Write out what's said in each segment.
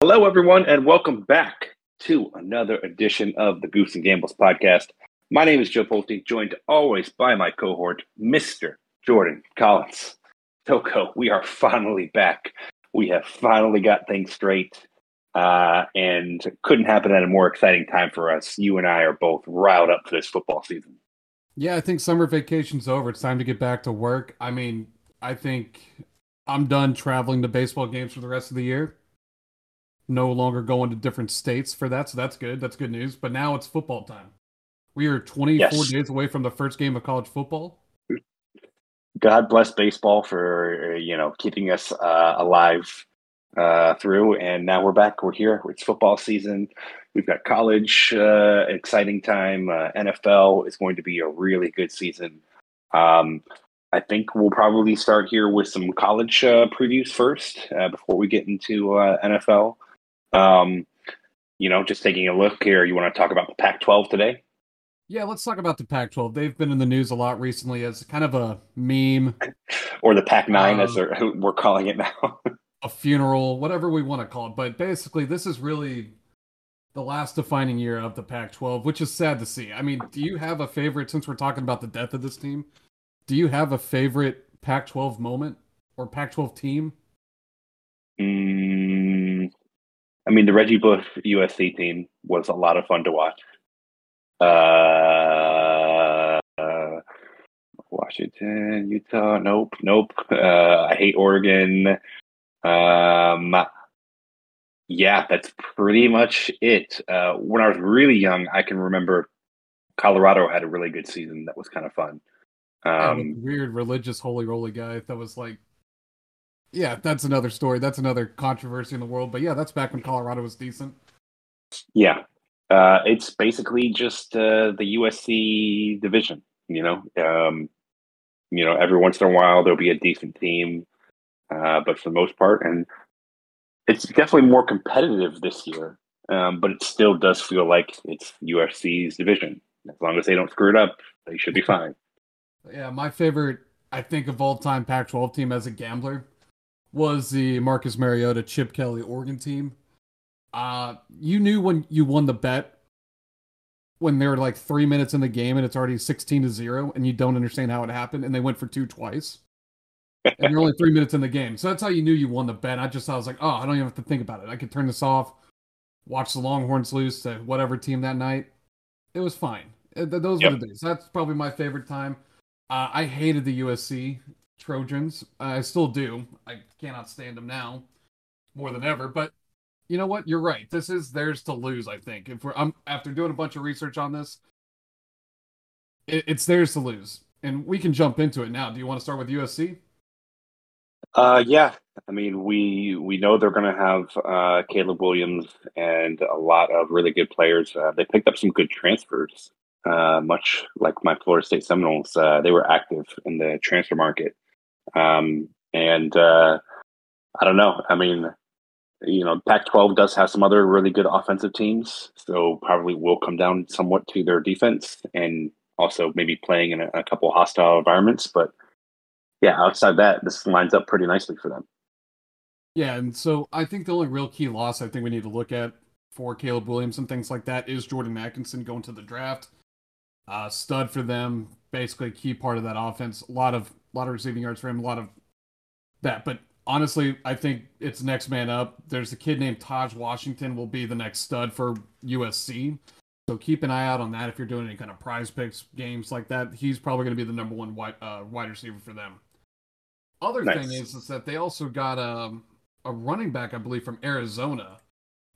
Hello, everyone, and welcome back to another edition of the Goose and Gambles podcast. My name is Joe Pulte, joined always by my cohort, Mr. Jordan Collins. Toko, we are finally back. We have finally got things straight, uh, and couldn't happen at a more exciting time for us. You and I are both riled up for this football season. Yeah, I think summer vacation's over. It's time to get back to work. I mean, I think I'm done traveling to baseball games for the rest of the year no longer going to different states for that, so that's good. That's good news. But now it's football time. We are 24 yes. days away from the first game of college football. God bless baseball for you know keeping us uh, alive uh, through, and now we're back. We're here. It's football season. We've got college, uh, exciting time. Uh, NFL is going to be a really good season. Um, I think we'll probably start here with some college uh, previews first uh, before we get into NFL. Um, you know, just taking a look here, you want to talk about the Pac 12 today? Yeah, let's talk about the Pac 12. They've been in the news a lot recently as kind of a meme. or the Pac 9, as uh, we're calling it now. a funeral, whatever we want to call it. But basically, this is really the last defining year of the Pac 12, which is sad to see. I mean, do you have a favorite, since we're talking about the death of this team, do you have a favorite Pac 12 moment or Pac 12 team? Mm, I mean, the Reggie Bush USC team was a lot of fun to watch. Uh, uh, Washington, Utah, nope, nope. Uh, I hate Oregon. Um, yeah, that's pretty much it. Uh, when I was really young, I can remember Colorado had a really good season that was kind of fun. Um, weird religious holy roly guy that was like yeah, that's another story. That's another controversy in the world. But yeah, that's back when Colorado was decent. Yeah, uh, it's basically just uh, the USC division. You know, um, you know, every once in a while there'll be a decent team, uh, but for the most part, and it's definitely more competitive this year. Um, but it still does feel like it's USC's division. As long as they don't screw it up, they should be fine. Yeah, my favorite, I think, of all time Pac-12 team as a gambler was the Marcus Mariota Chip Kelly Oregon team. Uh, you knew when you won the bet when they were like three minutes in the game and it's already 16 to 0 and you don't understand how it happened and they went for two twice. And you're only three minutes in the game. So that's how you knew you won the bet. I just i was like oh i don't even have to think about it. I could turn this off watch the longhorns lose to whatever team that night. It was fine. Those yep. were the days. That's probably my favorite time. Uh, i hated the usc Trojans. I still do. I cannot stand them now more than ever. But you know what? You're right. This is theirs to lose. I think if we're I'm after doing a bunch of research on this, it, it's theirs to lose, and we can jump into it now. Do you want to start with USC? Uh, yeah. I mean, we we know they're going to have uh, Caleb Williams and a lot of really good players. Uh, they picked up some good transfers, uh, much like my Florida State Seminoles. Uh, they were active in the transfer market. Um, and uh, I don't know. I mean, you know, Pac-12 does have some other really good offensive teams, so probably will come down somewhat to their defense and also maybe playing in a, a couple hostile environments. But yeah, outside that, this lines up pretty nicely for them. Yeah, and so I think the only real key loss I think we need to look at for Caleb Williams and things like that is Jordan Atkinson going to the draft. Uh, stud for them, basically key part of that offense. A lot of a lot of receiving yards for him, a lot of that. But honestly, I think it's next man up. There's a kid named Tahj Washington will be the next stud for USC. So keep an eye out on that if you're doing any kind of prize picks games like that. He's probably going to be the number one wide, uh, wide receiver for them. Other nice. thing is, is that they also got a, um, a running back, I believe, from Arizona,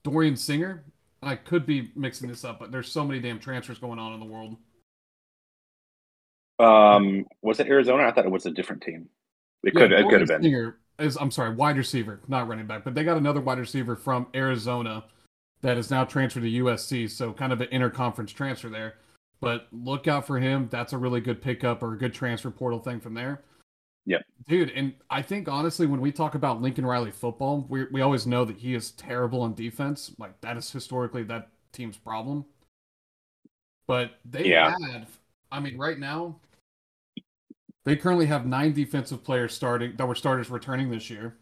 Dorian Singer. I could be mixing this up, but there's so many damn transfers going on in the world. Um, was it Arizona? I thought it was a different team. It could it could have been. Singer is I'm sorry, wide receiver, not running back, but they got another wide receiver from Arizona that is now transferred to USC. So kind of an interconference transfer there. But look out for him. That's a really good pickup or a good transfer portal thing from there. Yep. Dude, and I think honestly, when we talk about Lincoln Riley football, we we always know that he is terrible on defense. Like that is historically that team's problem. But they yeah. had, I mean, right now they currently have nine defensive players starting that were starters returning this year.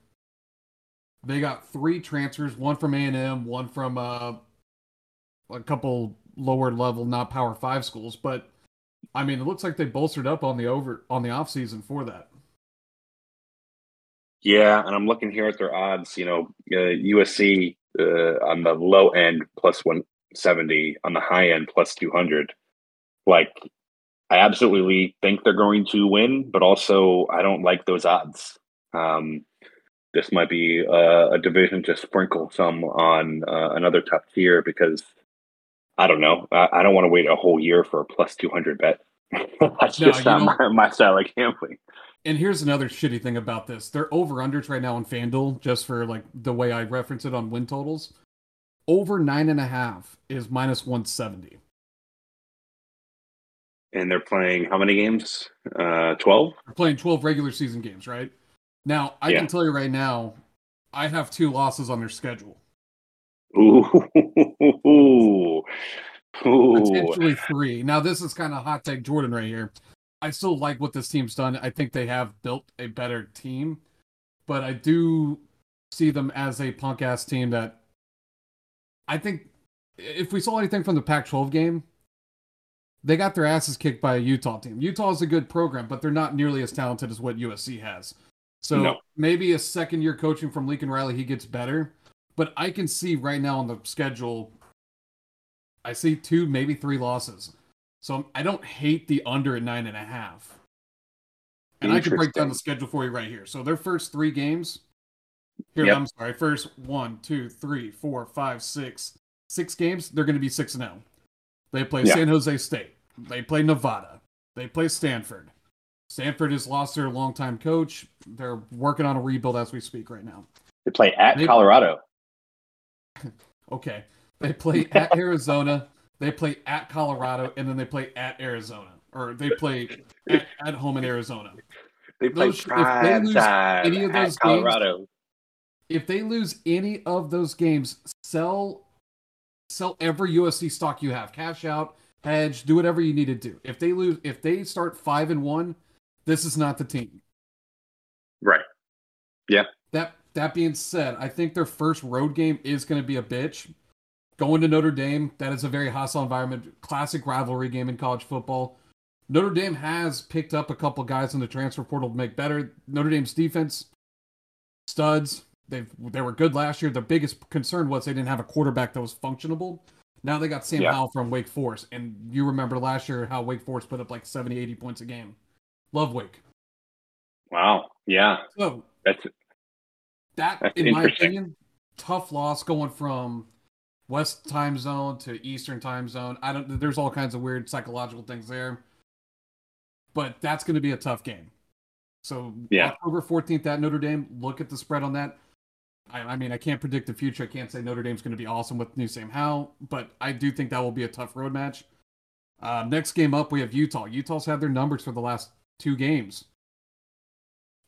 They got three transfers, one from A and M, one from uh, a couple lower level, not Power Five schools. But I mean, it looks like they bolstered up on the over on the off season for that. Yeah, and I'm looking here at their odds. You know, uh, USC uh, on the low end plus 170, on the high end plus 200. Like, I absolutely think they're going to win, but also I don't like those odds. Um, this might be a, a, division to sprinkle some on uh, another top tier because I don't know. I, I don't want to wait a whole year for a plus 200 bet. That's no, just not my, my style of gambling. And here's another shitty thing about this. They're over unders right now on FanDuel, just for like the way I reference it on win totals. Over nine and a half is minus 170. And they're playing how many games? Uh 12? They're playing 12 regular season games, right? Now, I yeah. can tell you right now, I have two losses on their schedule. Ooh. Ooh. Potentially three. Now, this is kind of hot take Jordan right here. I still like what this team's done. I think they have built a better team, but I do see them as a punk ass team that I think if we saw anything from the Pac 12 game, they got their asses kicked by a Utah team. Utah is a good program, but they're not nearly as talented as what USC has. So no. maybe a second year coaching from Lincoln Riley, he gets better. But I can see right now on the schedule, I see two, maybe three losses. So I don't hate the under at nine and a half. And I can break down the schedule for you right here. So their first three games. Here, yep. I'm sorry. First one, two, three, four, five, six, six games. They're going to be six and zero. They play yeah. San Jose State. They play Nevada. They play Stanford. Stanford has lost their longtime coach. They're working on a rebuild as we speak right now. They play at they, Colorado. okay. They play at Arizona. They play at Colorado, and then they play at Arizona, or they play at, at home in Arizona. They play those, if they lose any of those Colorado. Games, if they lose any of those games, sell sell every USC stock you have, cash out, hedge, do whatever you need to do. If they lose, if they start five and one, this is not the team. Right. Yeah. That that being said, I think their first road game is going to be a bitch Going to Notre Dame, that is a very hostile environment, classic rivalry game in college football. Notre Dame has picked up a couple guys in the transfer portal to make better. Notre Dame's defense, studs. They they were good last year. The biggest concern was they didn't have a quarterback that was functionable. Now they got Sam yeah. Howell from Wake Forest. And you remember last year how Wake Forest put up like 70, 80 points a game. Love Wake. Wow. Yeah. So that's that, that's in my opinion, tough loss going from west time zone to eastern time zone. I don't. There's all kinds of weird psychological things there, but that's going to be a tough game. So yeah. October 14th at Notre Dame. Look at the spread on that. I, I mean, I can't predict the future. I can't say Notre Dame's going to be awesome with new Sam Howell, but I do think that will be a tough road match. Uh, next game up, we have Utah. Utah's had their numbers for the last two games.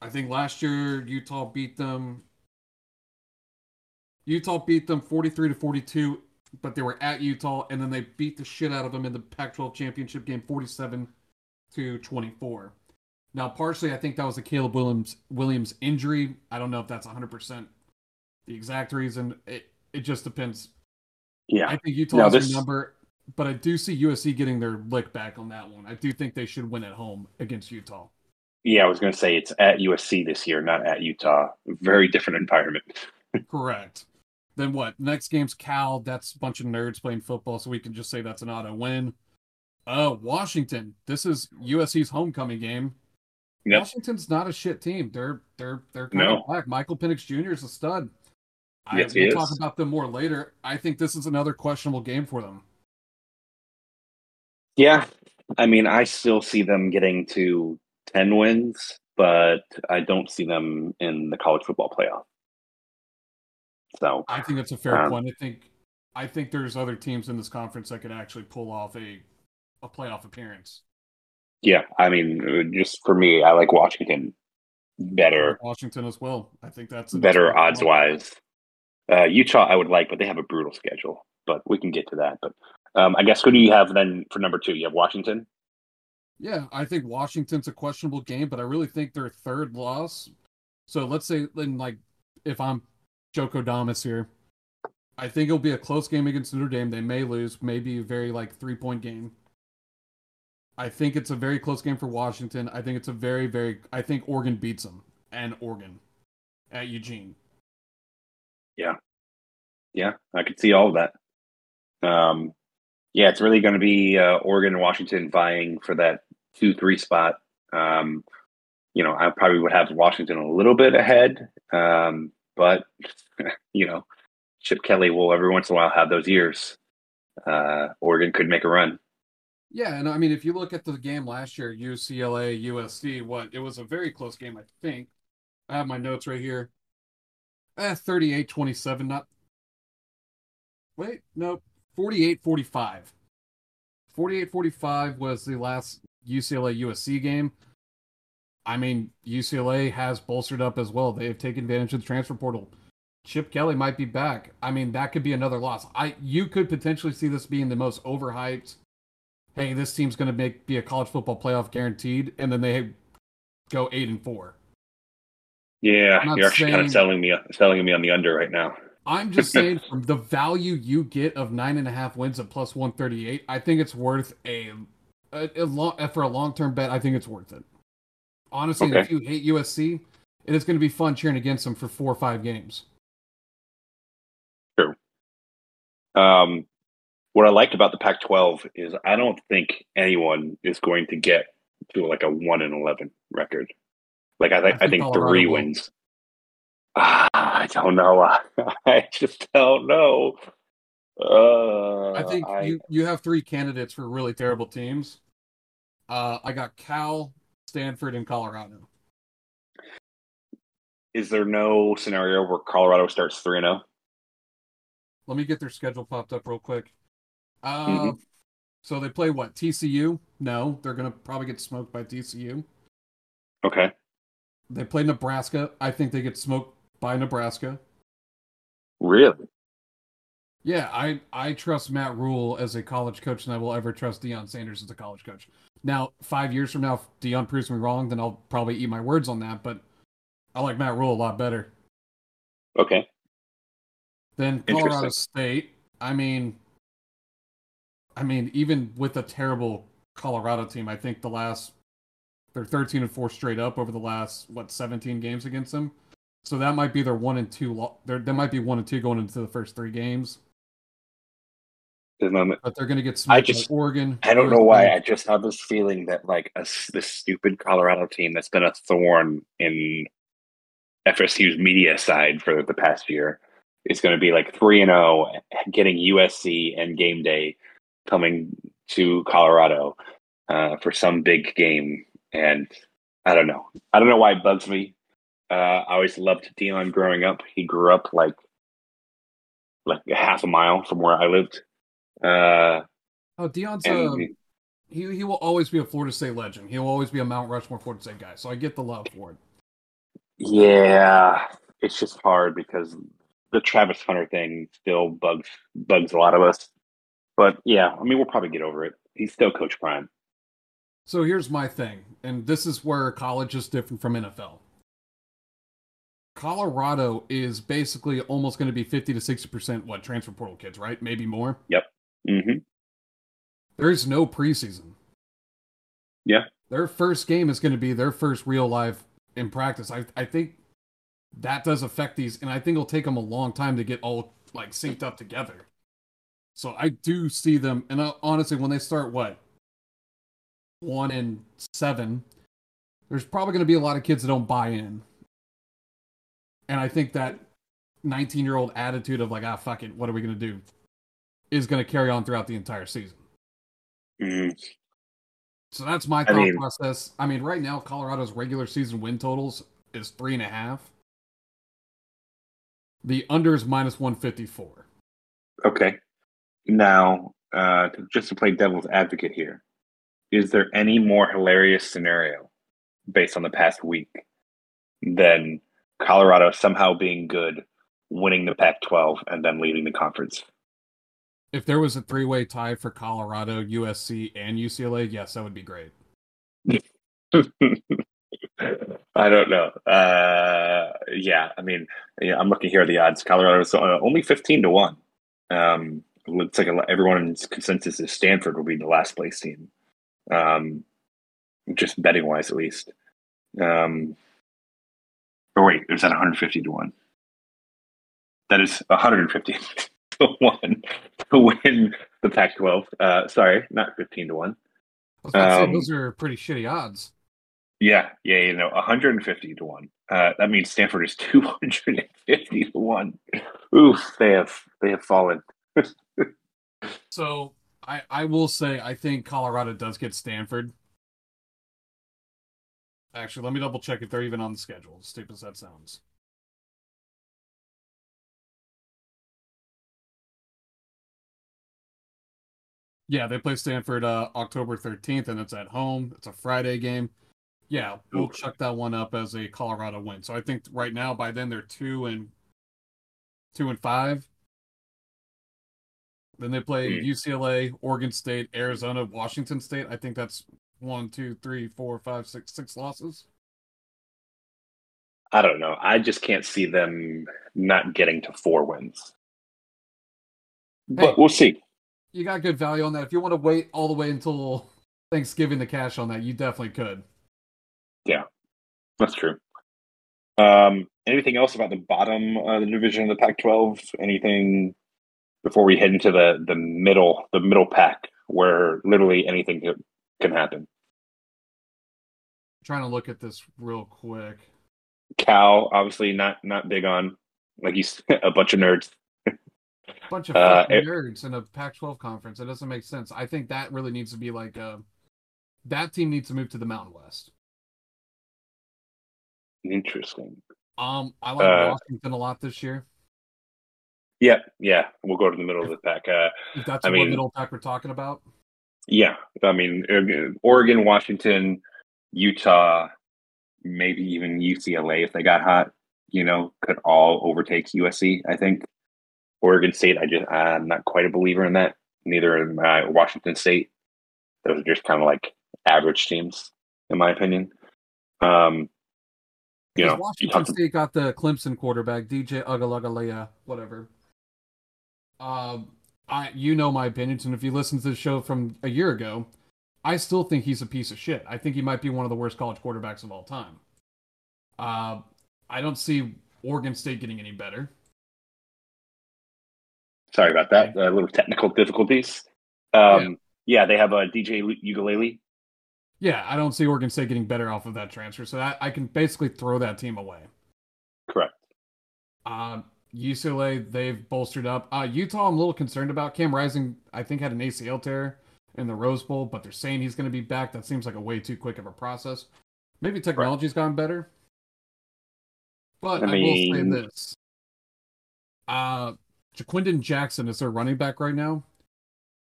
I think last year Utah beat them Utah beat them 43 to 42, but they were at Utah, and then they beat the shit out of them in the Pac-12 championship game, 47 to 24. Now, partially, I think that was a Caleb Williams Williams injury. I don't know if that's 100 percent the exact reason. It it just depends. Yeah, I think Utah has this... a number, but I do see USC getting their lick back on that one. I do think they should win at home against Utah. Yeah, I was going to say it's at USC this year, not at Utah. Very different environment. Correct. Then what? Next game's Cal. That's a bunch of nerds playing football, so we can just say that's an auto win. Uh, Washington. This is USC's homecoming game. Yep. Washington's not a shit team. They're they're they're kind no. of black. Michael Penix Jr. is a stud. Yes, I, we'll talk about them more later. I think this is another questionable game for them. Yeah, I mean, I still see them getting to ten wins, but I don't see them in the college football playoff. So I think that's a fair um, point. I think I think there's other teams in this conference that could actually pull off a a playoff appearance. Yeah, I mean, just for me, I like Washington better. Washington as well. I think that's better odds wise. Uh, Utah, I would like, but they have a brutal schedule. But we can get to that. But um, I guess who do you have then for number two? You have Washington. Yeah, I think Washington's a questionable game, but I really think their third loss. So let's say, then like, if I'm Joko Damas here. I think it'll be a close game against Notre Dame. They may lose, maybe a very like three point game. I think it's a very close game for Washington. I think it's a very, very. I think Oregon beats them and Oregon at Eugene. Yeah, I could see all of that. Um, yeah, it's really going to be uh, Oregon and Washington vying for that two three spot. Um, you know, I probably would have Washington a little bit ahead, um, but you know, Chip Kelly will every once in a while have those years. Uh, Oregon could make a run. Yeah, and I mean, if you look at the game last year, UCLA, USC, what it was a very close game, I think. I have my notes right here. Eh, 38 27, not. Wait, no, 48 45. 48 45 was the last UCLA USC game. I mean, UCLA has bolstered up as well. They have taken advantage of the transfer portal. Chip Kelly might be back. I mean, that could be another loss. I you could potentially see this being the most overhyped. Hey, this team's going to make be a college football playoff guaranteed, and then they go eight and four. Yeah, you're actually saying, kind of selling me selling me on the under right now. I'm just saying, from the value you get of nine and a half wins at plus one thirty eight, I think it's worth a, a, a long for a long term bet. I think it's worth it. Honestly, okay. if you hate USC, it is going to be fun cheering against them for four or five games. True. Um, what I liked about the Pac-12 is I don't think anyone is going to get to like a one and eleven record. Like I, th- I think, I think three wins. Ah, I don't know. I just don't know. Uh, I think I... you you have three candidates for really terrible teams. Uh, I got Cal, Stanford, and Colorado. Is there no scenario where Colorado starts three and zero? Oh? Let me get their schedule popped up real quick. Uh, mm-hmm. so they play what? TCU? No, they're gonna probably get smoked by TCU. Okay. They play Nebraska. I think they get smoked by Nebraska. Really? Yeah, I I trust Matt Rhule as a college coach than I will ever trust Deion Sanders as a college coach. Now, five years from now, if Deion proves me wrong, then I'll probably eat my words on that. But I like Matt Rhule a lot better. Okay. Then Colorado State. I mean, I mean, even with a terrible Colorado team, I think the last they're 13 and 4 straight up over the last what 17 games against them. So that might be their one and two. Lo- there, there might be one and two going into the first three games. Moment. But they're going to get smoked I just, Oregon. I don't know why. I just have this feeling that like a, this stupid Colorado team that's been a thorn in FSU's media side for the past year is going to be like three and zero, oh, getting USC and game day coming to Colorado uh, for some big game, and I don't know. I don't know why it bugs me. Uh, I always loved Deion growing up. He grew up like like a half a mile from where I lived. Uh, oh, Deion's a, he he will always be a Florida State legend. He will always be a Mount Rushmore Florida State guy. So I get the love for it. Yeah, it's just hard because the Travis Hunter thing still bugs bugs a lot of us. But yeah, I mean we'll probably get over it. He's still Coach Prime. So here's my thing, and this is where college is different from NFL. Colorado is basically almost going to be 50 to 60% what transfer portal kids, right? Maybe more. Yep. Mm-hmm. There's no preseason. Yeah. Their first game is going to be their first real life in practice. I I think that does affect these, and I think it'll take them a long time to get all like synced up together. So I do see them, and uh, honestly, when they start what one and seven, there's probably going to be a lot of kids that don't buy in. And I think that 19 year old attitude of like, ah, fuck it, what are we going to do? is going to carry on throughout the entire season. Mm-hmm. So that's my thought I mean, process. I mean, right now, Colorado's regular season win totals is three and a half. The under is minus 154. Okay. Now, uh, just to play devil's advocate here, is there any more hilarious scenario based on the past week than Colorado somehow being good, winning the Pac 12, and then leading the conference. If there was a three way tie for Colorado, USC, and UCLA, yes, that would be great. I don't know. Uh, yeah, I mean, yeah, I'm looking here at the odds. Colorado's uh, only 15 to 1. Um, looks like everyone's consensus is Stanford will be the last place team. Um, just betting wise, at least. Um, or wait, is that 150 to 1? That is 150 to 1 to win the Pac 12. Uh, sorry, not 15 to 1. Um, say, those are pretty shitty odds. Yeah, yeah, you know, 150 to 1. Uh, that means Stanford is 250 to 1. Oof, they have they have fallen. so I, I will say I think Colorado does get Stanford. Actually, let me double check if they're even on the schedule. As stupid as that sounds. Yeah, they play Stanford uh, October 13th, and it's at home. It's a Friday game. Yeah, we'll Ooh. chuck that one up as a Colorado win. So I think right now, by then, they're two and two and five. Then they play mm. UCLA, Oregon State, Arizona, Washington State. I think that's one, two, three, four, five, six, six losses. I don't know. I just can't see them not getting to four wins. But hey, we'll see. You got good value on that. If you want to wait all the way until Thanksgiving to cash on that, you definitely could. Yeah, that's true. Um, anything else about the bottom of the division of the Pac-12? Anything before we head into the the middle the middle pack where literally anything can, happen. Trying to look at this real quick. Cal obviously not not big on like he's a bunch of nerds. A bunch of uh, nerds in a Pac-12 conference. It doesn't make sense. I think that really needs to be like uh, that team needs to move to the Mountain West. Interesting. Um, I like uh, Washington a lot this year. Yeah, yeah, we'll go to the middle of the pack. Uh, if that's I what mean, middle pack we're talking about. Yeah, I mean, Oregon, Washington, Utah, maybe even UCLA if they got hot, you know, could all overtake USC. I think Oregon State. I just I'm not quite a believer in that. Neither in uh, Washington State. Those are just kind of like average teams, in my opinion. Um, you know, Washington State got the Clemson quarterback DJ Uiagalelei, whatever. Um, I you know my opinions, and if you listen to the show from a year ago, I still think he's a piece of shit. I think he might be one of the worst college quarterbacks of all time. Uh, I don't see Oregon State getting any better. Sorry about that. A uh, little technical difficulties. Um, yeah. yeah. they have a DJ Uiagalelei. Yeah, I don't see Oregon State getting better off of that transfer, so I, I can basically throw that team away. Correct. Um, UCLA, they've bolstered up. Uh, Utah, I'm a little concerned about. Cam Rising, I think, had an ACL tear in the Rose Bowl, but they're saying he's going to be back. That seems like a way too quick of a process. Maybe technology's right. gone better. But I, I mean... will say this. Uh, Ja'Quinden Jackson is their running back right now.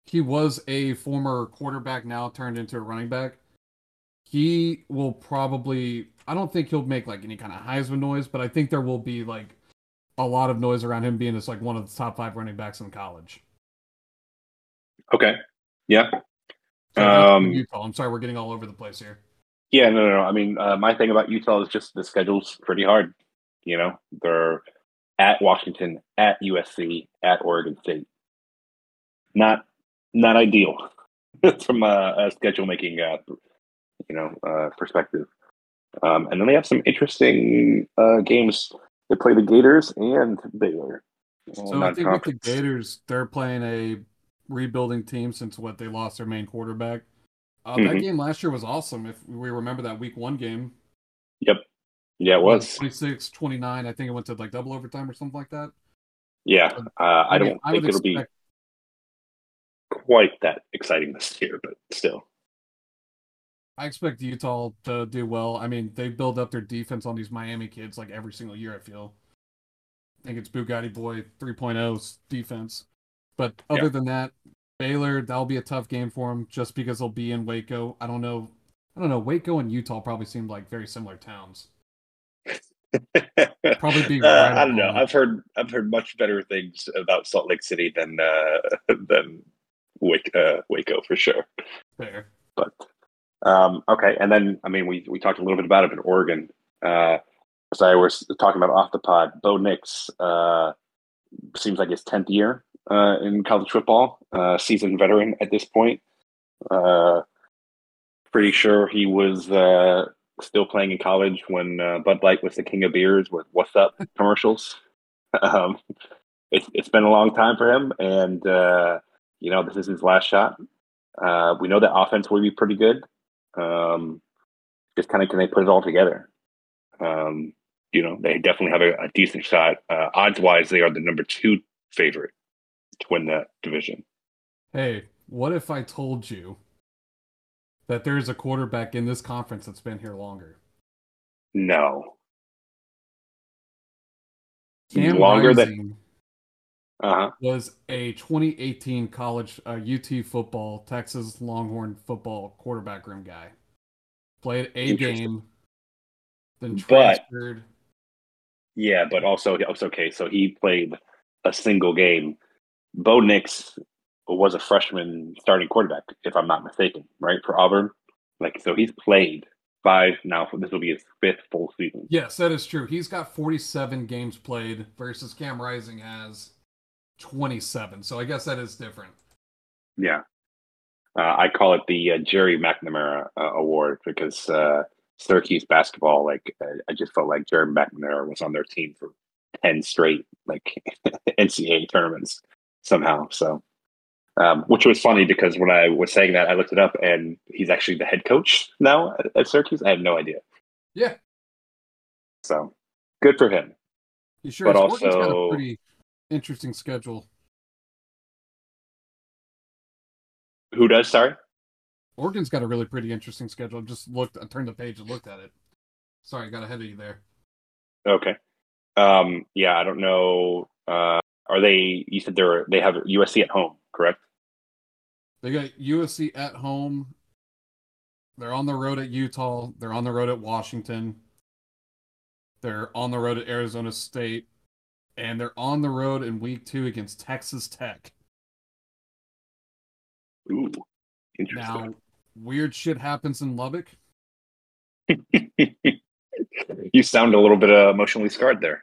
He was a former quarterback, now turned into a running back. He will probably, I don't think he'll make like any kind of Heisman noise, but I think there will be like a lot of noise around him being just like one of the top five running backs in college. Okay. Yeah. um, Utah. I'm sorry, we're getting all over the place here. Yeah, no, no, no. I mean, uh, my thing about Utah is just the schedule's pretty hard. You know, they're at Washington, at USC, at Oregon State. Not, not ideal from a, a schedule making, uh, you know, uh, perspective. Um, and then they have some interesting uh, games they play the Gators and Baylor. So I think with the Gators, they're playing a rebuilding team since what they lost their main quarterback. Uh, mm-hmm. That game last year was awesome. If we remember that week one game. Yep. Yeah, it was 26 29. I think it went to like double overtime or something like that. Yeah. Uh, I don't I think it'll expect... be quite that exciting this year, but still. I expect Utah to do well. I mean, they build up their defense on these Miami kids like every single year, I feel. I think it's Bugatti Boy 3.0's defense. But other yeah. than that, Baylor, that'll be a tough game for them just because they'll be in Waco. I don't know. I don't know. Waco and Utah probably seem like very similar towns. probably be. Right uh, I don't know. I've heard I've heard much better things about Salt Lake City than uh, than Waco, uh, Waco for sure. Fair, but um, okay, and then I mean, we we talked a little bit about it in Oregon. Uh, as I was talking about off the pod, Bo Nix uh, seems like his tenth year uh, in college football, uh, seasoned veteran at this point. Uh, pretty sure he was uh, still playing in college when uh, Bud Light was the king of beers with "What's Up" commercials. um, it's it's been a long time for him, and uh, you know this is his last shot. Uh, we know that offense will be pretty good. Um, just kind of can they put it all together? Um, you know, they definitely have a, a decent shot. Uh, odds wise, they are the number two favorite to win that division. Hey, what if I told you that there's a quarterback in this conference that's been here longer? No. Cam Longer Rising than uh huh. was a 2018 college uh, UT football, Texas Longhorn football quarterback room guy. Played a game, then But- transferred. Yeah, but also it's okay. So he played a single game. Bo Nix was a freshman starting quarterback, if I'm not mistaken, right for Auburn. Like so, he's played five now. This will be his fifth full season. Yes, that is true. He's got 47 games played versus Cam Rising has 27. So I guess that is different. Yeah, uh, I call it the uh, Gerry McNamara uh, Award because uh, Syracuse basketball, like uh, I just felt like Gerry McNamara was on their team for ten straight like NCAA tournaments somehow. So, um, which was funny because when I was saying that, I looked it up and he's actually the head coach now at, at Syracuse. I had no idea. Yeah, So, good for him. he sure But is. Oregon's got a also- pretty interesting schedule. Who does? Sorry. Oregon's got a really pretty interesting schedule. I just looked, I turned the page and looked at it. Sorry, I got ahead of you there. Okay. Um, yeah, I don't know. Uh, are they? You said they're they have USC at home, correct? They got USC at home. They're on the road at Utah. They're on the road at Washington. They're on the road at Arizona State. And they're on the road in week two against Texas Tech. Ooh, Now, weird shit happens in Lubbock. you sound a little bit uh, emotionally scarred there.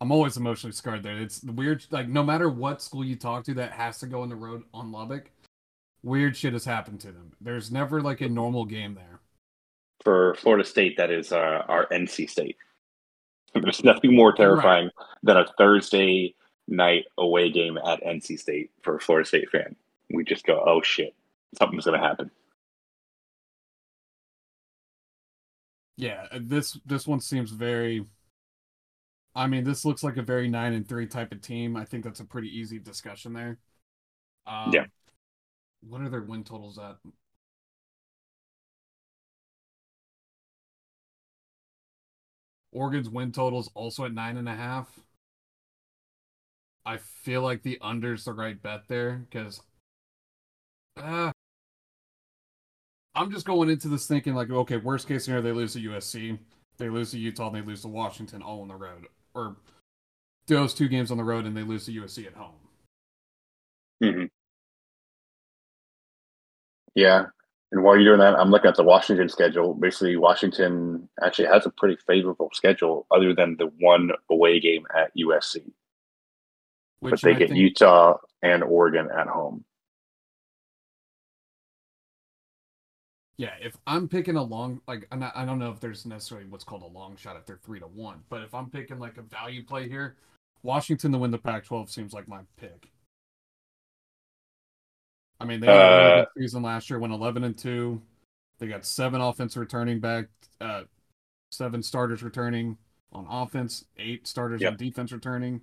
I'm always emotionally scarred there. It's weird, like, no matter what school you talk to that has to go on the road on Lubbock, weird shit has happened to them. There's never, like, a normal game there. For Florida State, that is uh, our NC State. There's nothing more terrifying than a Thursday night away game at NC State for a Florida State fan. We just go, oh shit, something's going to happen. Yeah, uh, this this one seems very. I mean, this looks like a very nine and three type of team. I think that's a pretty easy discussion there. Um, Yeah. What are their win totals at? Oregon's win totals also at nine and a half. I feel like the under's the right bet there because uh, I'm just going into this thinking like, okay, worst case scenario, they lose to USC, they lose to Utah, and they lose to Washington, all on the road, or those two games on the road, and they lose to USC at home. hmm Yeah. And while you're doing that, I'm looking at the Washington schedule. Basically, Washington actually has a pretty favorable schedule, other than the one away game at USC. Which but they I get think- Utah and Oregon at home. Yeah, if I'm picking a long, like I'm not, I don't know if there's necessarily what's called a long shot if they're three to one, but if I'm picking like a value play here, Washington to win the Pac-12 seems like my pick. I mean, they had a really Uh, good season last year, went 11 and two. They got seven offense returning back, uh, seven starters returning on offense, eight starters Yep. on defense returning.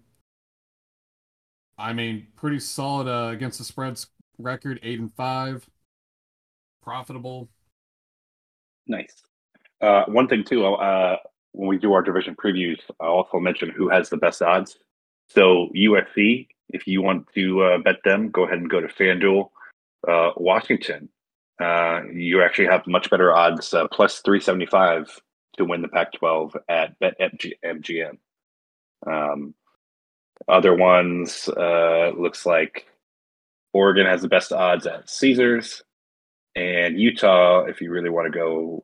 I mean, pretty solid uh, against the spreads record, eight and five, profitable. Nice. Uh, one thing too, uh, when we do our division previews, I'll also mention who has the best odds. So USC, if you want to uh, bet them, go ahead and go to FanDuel. Uh, Washington, uh, you actually have much better odds, uh, plus three seventy five to win the Pac-12 at BetMGM. Um, other ones uh, looks like Oregon has the best odds at Caesars, and Utah, if you really want to go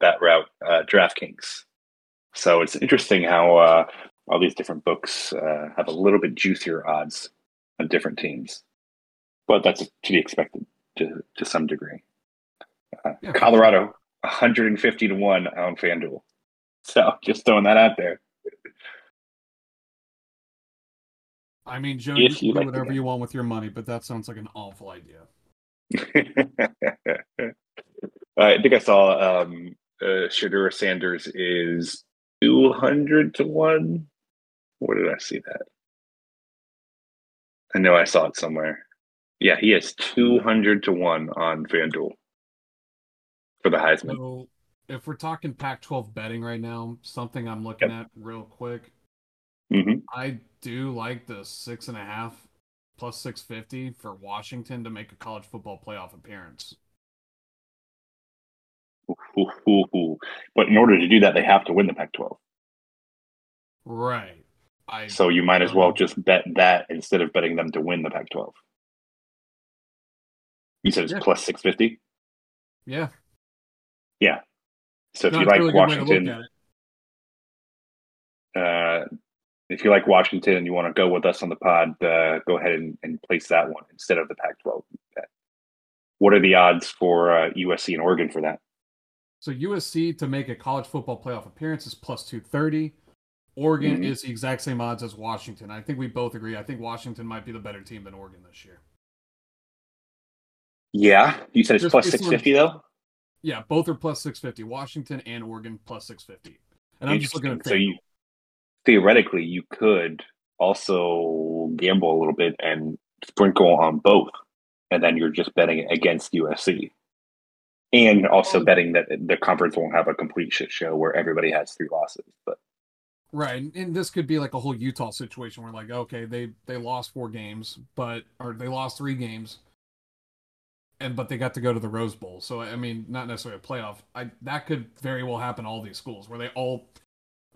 that route, uh, DraftKings. So it's interesting how uh, all these different books uh, have a little bit juicier odds on different teams, but that's to be expected to to some degree. Uh, yeah, Colorado, 150 to one on FanDuel. So just throwing that out there. I mean, Joe, if you, you do like whatever you want with your money, but that sounds like an awful idea. I think I saw um, uh, Shedeur Sanders is 200 to 1. Where did I see that? I know I saw it somewhere. Yeah, he is 200 to 1 on FanDuel for the Heisman. So, if we're talking Pac 12 betting right now, something I'm looking yep. at real quick, mm-hmm. I do like the six and a half plus 650 for Washington to make a college football playoff appearance. Ooh, ooh, ooh, but in order to do that, they have to win the Pac 12. Right. I, so you might as well just bet that instead of betting them to win the Pac 12. You said it's yeah. plus 650? Yeah. Yeah. So if no, you like really Washington, uh, if you like Washington and you want to go with us on the pod, uh, go ahead and, and, place that one instead of the Pac-12. What are the odds for uh, USC and Oregon for that? So USC to make a college football playoff appearance is plus 230. Oregon mm-hmm. is the exact same odds as Washington. I think we both agree. I think Washington might be the better team than Oregon this year. Yeah, you said it's plus 650 though. Yeah, both are plus 650. Washington and Oregon plus 650. And I'm just looking at so you theoretically you could also gamble a little bit and sprinkle on both, and then you're just betting against USC and also oh. betting that the conference won't have a complete shit show where everybody has three losses. But right, and this could be like a whole Utah situation where like, okay, they they lost four games, but or they lost three games, and but they got to go to the Rose Bowl. So I mean, not necessarily a playoff. I that could very well happen all these schools where they all.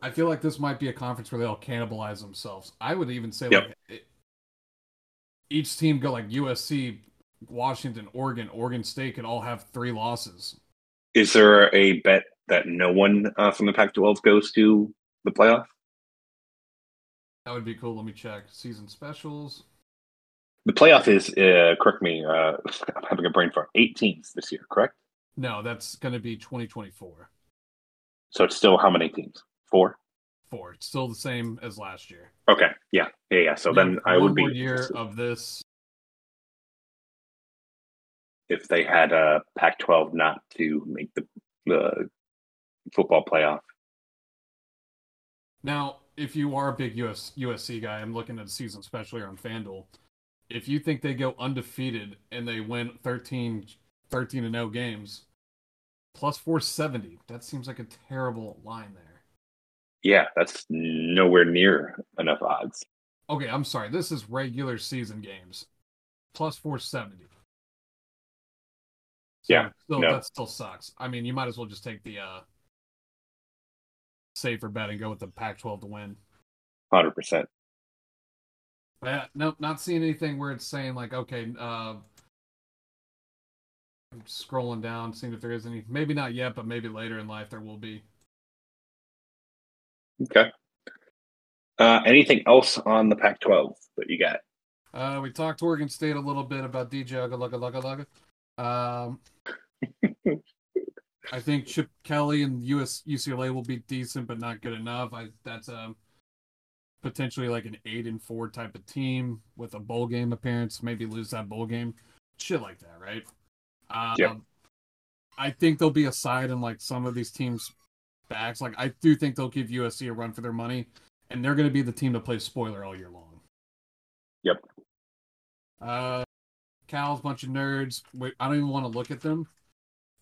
I feel like this might be a conference where they all cannibalize themselves. I would even say yep. like it, each team go like USC Washington, Oregon, Oregon State could all have three losses. Is there a bet that no one uh, from the Pac-12 goes to the playoff? That would be cool. Let me check season specials. The playoff is, uh, correct me, uh, I'm having a brain fart. Eight teams this year, correct? No, that's going to be 2024. So it's still how many teams? Four. Four. It's still the same as last year. Okay. Yeah. Yeah. Yeah. So then I would be year of this if they had a Pac-12 not to make the the football playoff. Now, if you are a big US USC guy, I'm looking at the season, especially on FanDuel. If you think they go undefeated and they win 13, 13 and 0 games, plus 470, that seems like a terrible line there. Yeah, that's nowhere near enough odds. Okay, I'm sorry. This is regular season games. Plus 470. So yeah, still, no. that still sucks. I mean, you might as well just take the uh, safer bet and go with the Pac-12 to win. Hundred percent. Yeah, no, not seeing anything where it's saying like, okay, uh, I'm scrolling down, seeing if there is any. Maybe not yet, but maybe later in life there will be. Okay. Uh, anything else on the Pac-12 that you got? Uh, we talked to Oregon State a little bit about DJ Uga Lugga Lugga um, I think Chip Kelly and US UCLA will be decent, but not good enough. I that's a um, potentially like an eight and four type of team with a bowl game appearance. Maybe lose that bowl game, shit like that, right? Um, yeah. I think there'll be a side in like some of these teams' backs. Like I do think they'll give USC a run for their money, and they're going to be the team to play spoiler all year long. Yep. Uh, Cal's bunch of nerds. Wait, I don't even want to look at them.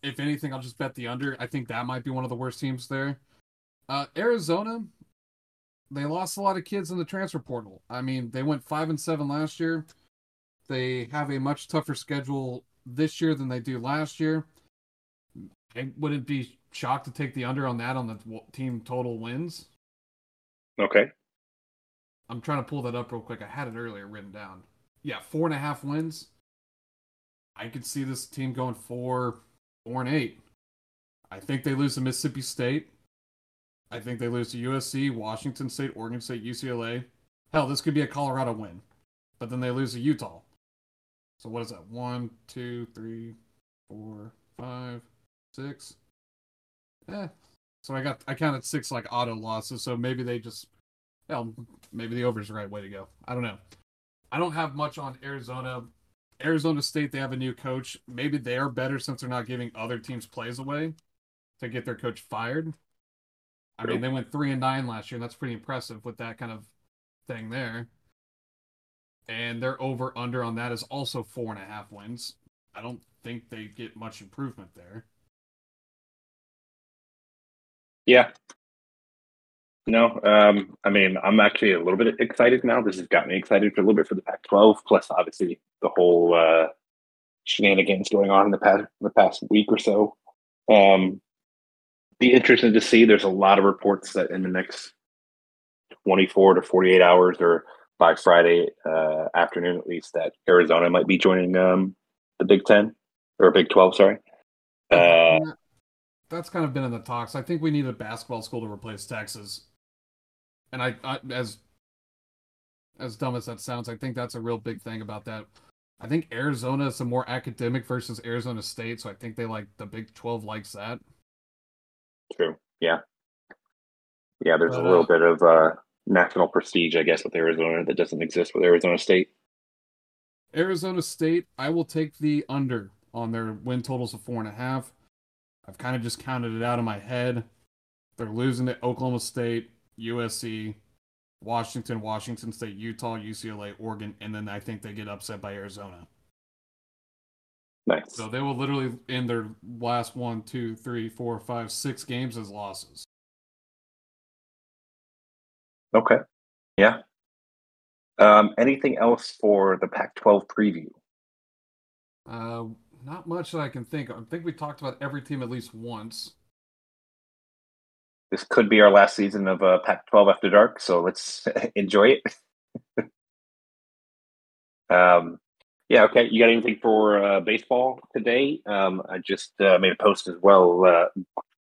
If anything, I'll just bet the under. I think that might be one of the worst teams there. Uh, Arizona, they lost a lot of kids in the transfer portal. I mean, they went five and seven last year. They have a much tougher schedule this year than they do last year. I wouldn't be shocked to take the under on that on the team total wins. Okay. I'm trying to pull that up real quick. I had it earlier written down. Yeah, four and a half wins. I could see this team going four, four and eight. I think they lose to Mississippi State. I think they lose to USC, Washington State, Oregon State, UCLA. Hell, this could be a Colorado win, but then they lose to Utah. So what is that? One, two, three, four, five, six. Eh. So I got I counted six like auto losses. So maybe they just, hell, maybe the over is the right way to go. I don't know. I don't have much on Arizona. Arizona State, they have a new coach. Maybe they are better since they're not giving other teams plays away to get their coach fired. I mean, they went three and nine last year, and that's pretty impressive with that kind of thing there. And their over under on that is also four and a half wins. I don't think they get much improvement there. Yeah. No, um, I mean, I'm actually a little bit excited now. This has got me excited for a little bit for the Pac-12. Plus, obviously, the whole uh, shenanigans going on in the past the past week or so. Um, be interesting to see. There's a lot of reports that in the next 24 to 48 hours, or by Friday uh, afternoon at least, that Arizona might be joining um, the Big Ten or Big 12. Sorry. Uh, That's kind of been in the talks. I think we need a basketball school to replace Texas. And I, I as as dumb as that sounds, I think that's a real big thing about that. I think Arizona is a more academic versus Arizona State, so I think they like the Big 12 likes that. True. Yeah. Yeah, there's But, a little uh, bit of uh, national prestige, I guess, with Arizona that doesn't exist with Arizona State. Arizona State, I will take the under on their win totals of four and a half. I've kind of just counted it out of my head. They're losing to Oklahoma State, USC, Washington, Washington State, Utah, UCLA, Oregon, and then I think they get upset by Arizona. Nice. So they will literally end their last one, two, three, four, five, six games as losses. Okay. Yeah. Um, anything else for the Pac-12 preview? Uh, not much that I can think of. I think we talked about every team at least once. This could be our last season of uh, Pac-12 After Dark, so let's enjoy it. um, yeah. Okay. You got anything for uh, baseball today? Um, I just uh, made a post as well. Uh,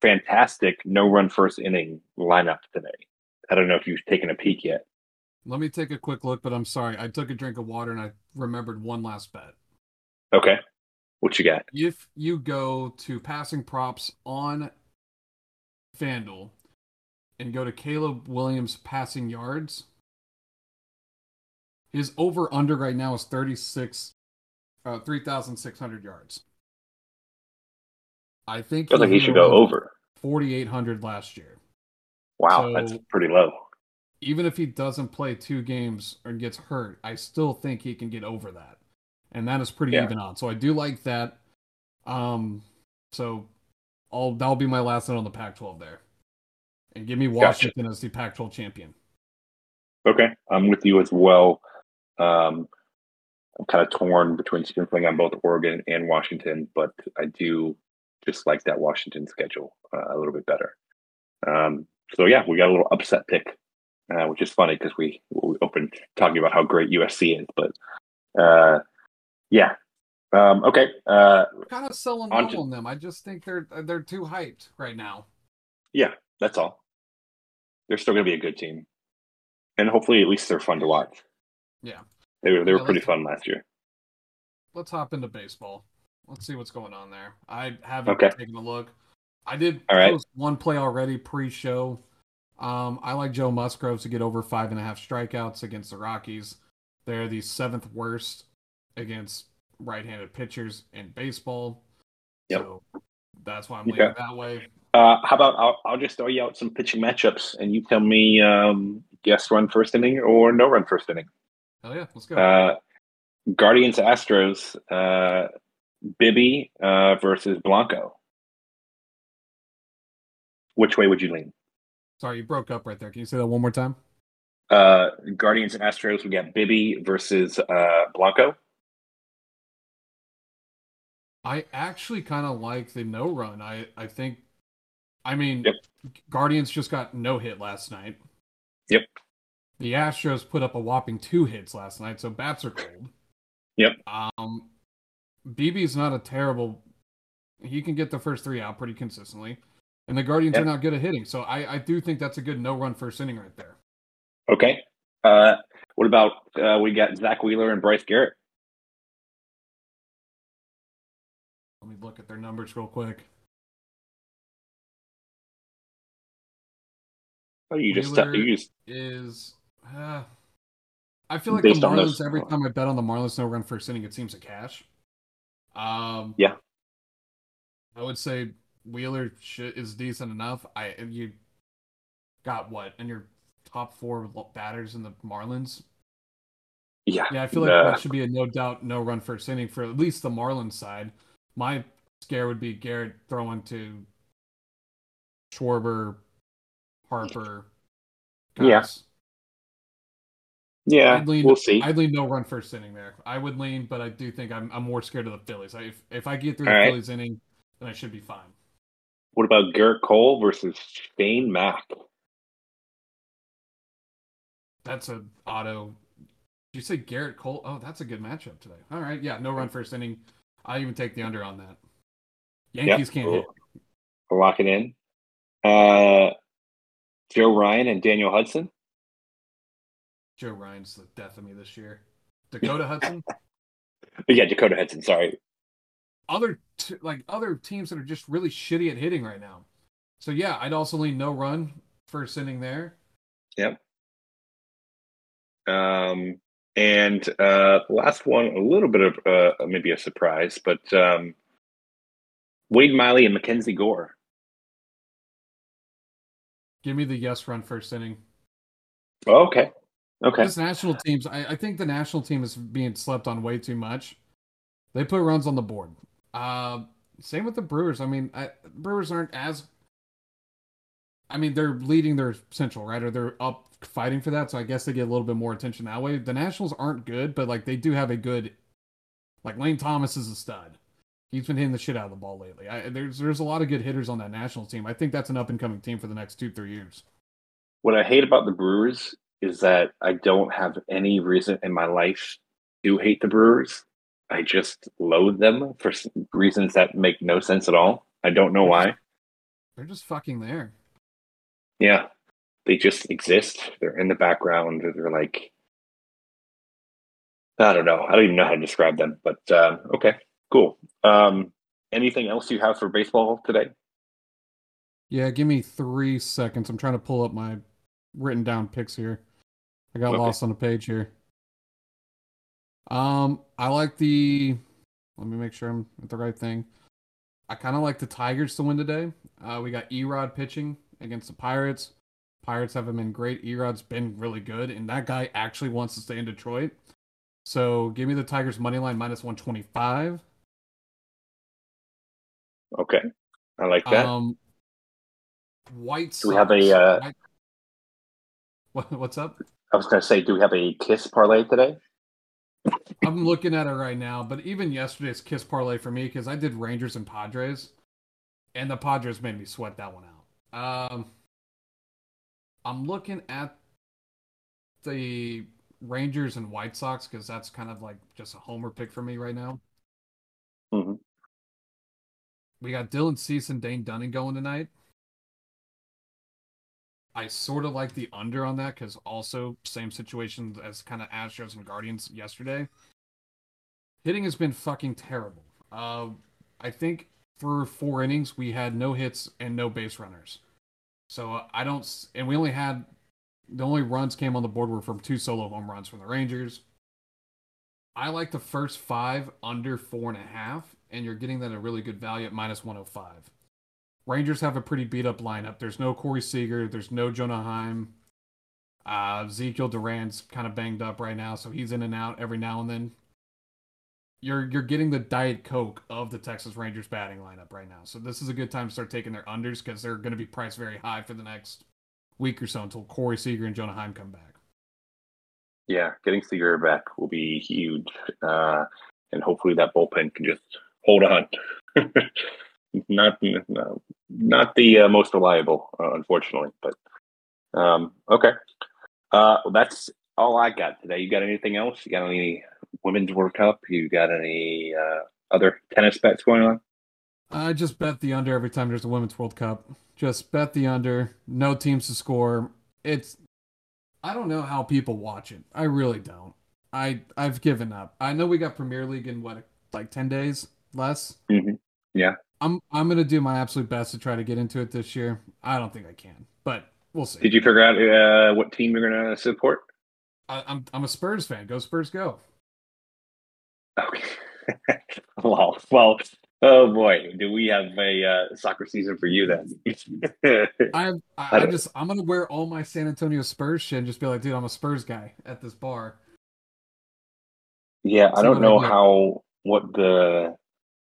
fantastic no-run first inning lineup today. I don't know if you've taken a peek yet. Let me take a quick look, but I'm sorry. I took a drink of water and I remembered one last bet. Okay. What you got? If you go to passing props on FanDuel and go to Caleb Williams passing yards, his over under right now is 36, uh, 3,600 yards. I think Feels like he should go over. 4,800 last year. Wow, So- that's pretty low. Even if he doesn't play two games or gets hurt, I still think he can get over that. And that is pretty Yeah. even on. So I do like that. Um, so I'll that'll be my last note on the Pac-12 there, and give me Washington as the Pac-12 champion. Okay, I'm with you as well. Um, I'm kind of torn between sprinkling on both Oregon and Washington, but I do just like that Washington schedule uh, a little bit better. Um, so yeah, we got a little upset pick, uh, which is funny because we we opened talking about how great USC is, but uh, yeah. Um, okay, uh, Kind of selling On to- on them. I just think they're they're too hyped right now. yeah, that's all. They're still going to be a good team, and hopefully, at least they're fun to watch. Yeah. They were they were Yeah, pretty fun last year. Let's hop into baseball. Let's see what's going on there. I haven't Okay. taken a look. I did All right. post one play already pre-show. Um, I like Joe Musgrove to get over five and a half strikeouts against the Rockies. They're the seventh worst against right-handed pitchers in baseball. Yep. So that's why I'm Okay. leaning that way. Uh, how about I'll, I'll just throw you out some pitching matchups, and you tell me um, guess run first inning or no run first inning. Hell yeah, let's go. Uh, Guardians Astros, uh, Bibee uh, versus Blanco. Which way would you lean? Sorry, you broke up right there. Can you say that one more time? Uh, Guardians and Astros, we got Bibee versus uh, Blanco. I actually kind of like the no run. I I think, I mean, Yep. Guardians just got no hit last night. Yep. The Astros put up a whopping two hits last night, so bats are cold. Yep. Um, Bibee's not a terrible. He can get the first three out pretty consistently. And the Guardians yep. are not good at hitting. So I, I do think that's a good no run first inning right there. Okay. Uh, what about uh, we got Zack Wheeler and Bryce Garrett? Let me look at their numbers real quick. Oh, you just uh, you just is. Uh, I feel like the Marlins. Every time I bet on the Marlins no run first inning, it seems to cash. Um, yeah, I would say Wheeler is decent enough. I you got what in your top four batters in the Marlins? Yeah, yeah. I feel like uh, that should be a no doubt no run first inning for at least the Marlins side. My scare would be Garrett throwing to Schwarber, Harper. Yes. Yeah, I'd lean, we'll see. I'd lean no run first inning there. I would lean, but I do think I'm I'm more scared of the Phillies. I, if if I get through All the right. Phillies inning, then I should be fine. What about Gerrit Cole versus Shane Mack? That's a auto. Did you say Gerrit Cole? Oh, that's a good matchup today. All right, yeah, no run first inning. I even take the under on that. Yankees yep. can't we'll, hit. We'll lock it in. Uh, Joe Ryan and Daniel Hudson. Joe Ryan's the death of me this year. Dakota Hudson. Yeah, Dakota Hudson. Sorry. Other t- like other teams that are just really shitty at hitting right now. So yeah, I'd also lean no run first inning there. Yep. Um, and uh, last one, a little bit of uh, maybe a surprise, but um, Wade Miley and Mackenzie Gore. Give me the yes run first inning. Okay. Okay. This national teams, I, I, think the national team is being slept on way too much. They put runs on the board. Uh, same with the Brewers. I mean, I, Brewers aren't as. I mean, they're leading their central, right? Or they're up fighting for that, so I guess they get a little bit more attention that way. The Nationals aren't good, but like they do have a good. Like Lane Thomas is a stud. He's been hitting the shit out of the ball lately. I, there's there's a lot of good hitters on that Nationals team. I think that's an up and coming team for the next two three years. What I hate about the Brewers is that I don't have any reason in my life to hate the Brewers. I just loathe them for reasons that make no sense at all. I don't know why. They're just fucking there. Yeah. They just exist. They're in the background. They're like, I don't know. I don't even know how to describe them, but uh, okay, cool. Um, anything else you have for baseball today? Yeah, give me three seconds. I'm trying to pull up my written down picks here. I got okay. lost on the page here. Um, I like the. Let me make sure I'm at the right thing. I kind of like the Tigers to win today. Uh, we got Erod pitching against the Pirates. Pirates haven't been great. Erod's been really good, and that guy actually wants to stay in Detroit. So give me the Tigers money line minus one twenty five. Okay, I like that. Um, White. Do we have a? Uh... White... What, what's up? I was going to say, do we have a kiss parlay today? I'm looking at it right now, but even yesterday's kiss parlay for me because I did Rangers and Padres, and the Padres made me sweat that one out. Um, I'm looking at the Rangers and White Sox because that's kind of like just a homer pick for me right now. Mm-hmm. We got Dylan Cease and Dane Dunning going tonight. I sort of like the under on that because also same situation as kind of Astros and Guardians yesterday. Hitting has been fucking terrible. Uh, I think for four innings we had no hits and no base runners. So I don't, and we only had the only runs came on the board were from two solo home runs from the Rangers. I like the first five under four and a half, and you're getting that at a really good value at minus 105. Rangers have a pretty beat up lineup. There's no Corey Seager. There's no Jonah Heim. Uh, Ezekiel Duran's kind of banged up right now, so he's in and out every now and then. You're you're getting the Diet Coke of the Texas Rangers batting lineup right now. So this is a good time to start taking their unders because they're going to be priced very high for the next week or so until Corey Seager and Jonah Heim come back. Yeah, getting Seager back will be huge, uh, and hopefully that bullpen can just hold on. not no, not the uh, most reliable, uh, unfortunately. But um, okay, uh, well, that's all I got today. You got anything else? You got any women's World Cup? You got any uh, other tennis bets going on? I just bet the under every time there's a Women's World Cup. Just bet the under. No teams to score. It's. I don't know how people watch it. I really don't. I I've given up. I know we got Premier League in what like ten days less. Mm-hmm. Yeah. I'm I'm gonna do my absolute best to try to get into it this year. I don't think I can, but we'll see. Did you figure out uh, what team you're gonna support? I, I'm I'm a Spurs fan. Go Spurs, go. Okay. well, well, oh boy, do we have a uh, soccer season for you then? I, I, I just I'm gonna wear all my San Antonio Spurs shit and just be like, dude, I'm a Spurs guy at this bar. Yeah, I don't know how what the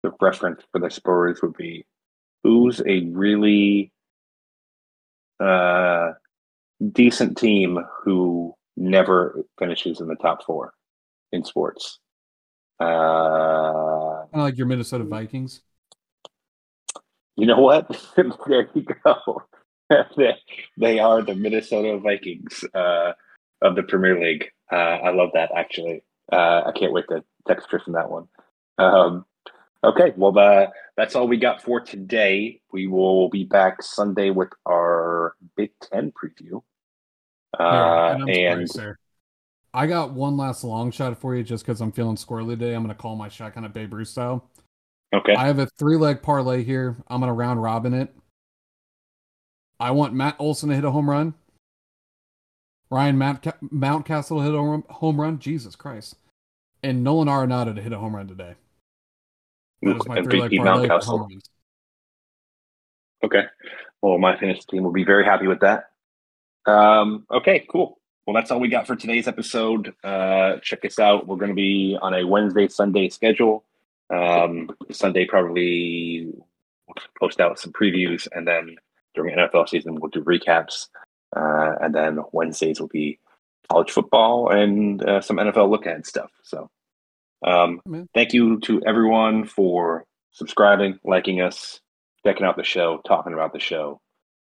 the reference for the Spurs would be. Who's a really uh decent team who never finishes in the top four in sports? Uh, kind of like your Minnesota Vikings. You know what? there you go. they are the Minnesota Vikings uh, of the Premier League. Uh, I love that. Actually, uh, I can't wait to text Tristan that one. Um, okay, well, uh, that's all we got for today. We will be back Sunday with our Big Ten preview. Uh, and, and sorry, I got one last long shot for you just because I'm feeling squirrely today. I'm going to call my shot kind of Babe Ruth style. Okay. I have a three leg parlay here. I'm going to round robin it. I want Matt Olson to hit a home run. Ryan Mount- Mountcastle to hit a home run. Jesus Christ. And Nolan Arenado to hit a home run today. That is my three leg parlay. Okay. Well, my fantasy team will be very happy with that. Um, okay, cool. Well, that's all we got for today's episode. Uh, check us out. We're going to be on a Wednesday, Sunday schedule. Um, Sunday, probably we'll post out some previews, and then during NFL season, we'll do recaps. Uh, and then Wednesdays will be college football and uh, some NFL look ahead stuff. So, um, thank you to everyone for subscribing, liking us, checking out the show, talking about the show,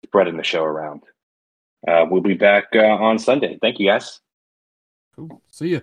spreading the show around uh, we'll be back uh, on Sunday. Thank you, guys. Cool. See you.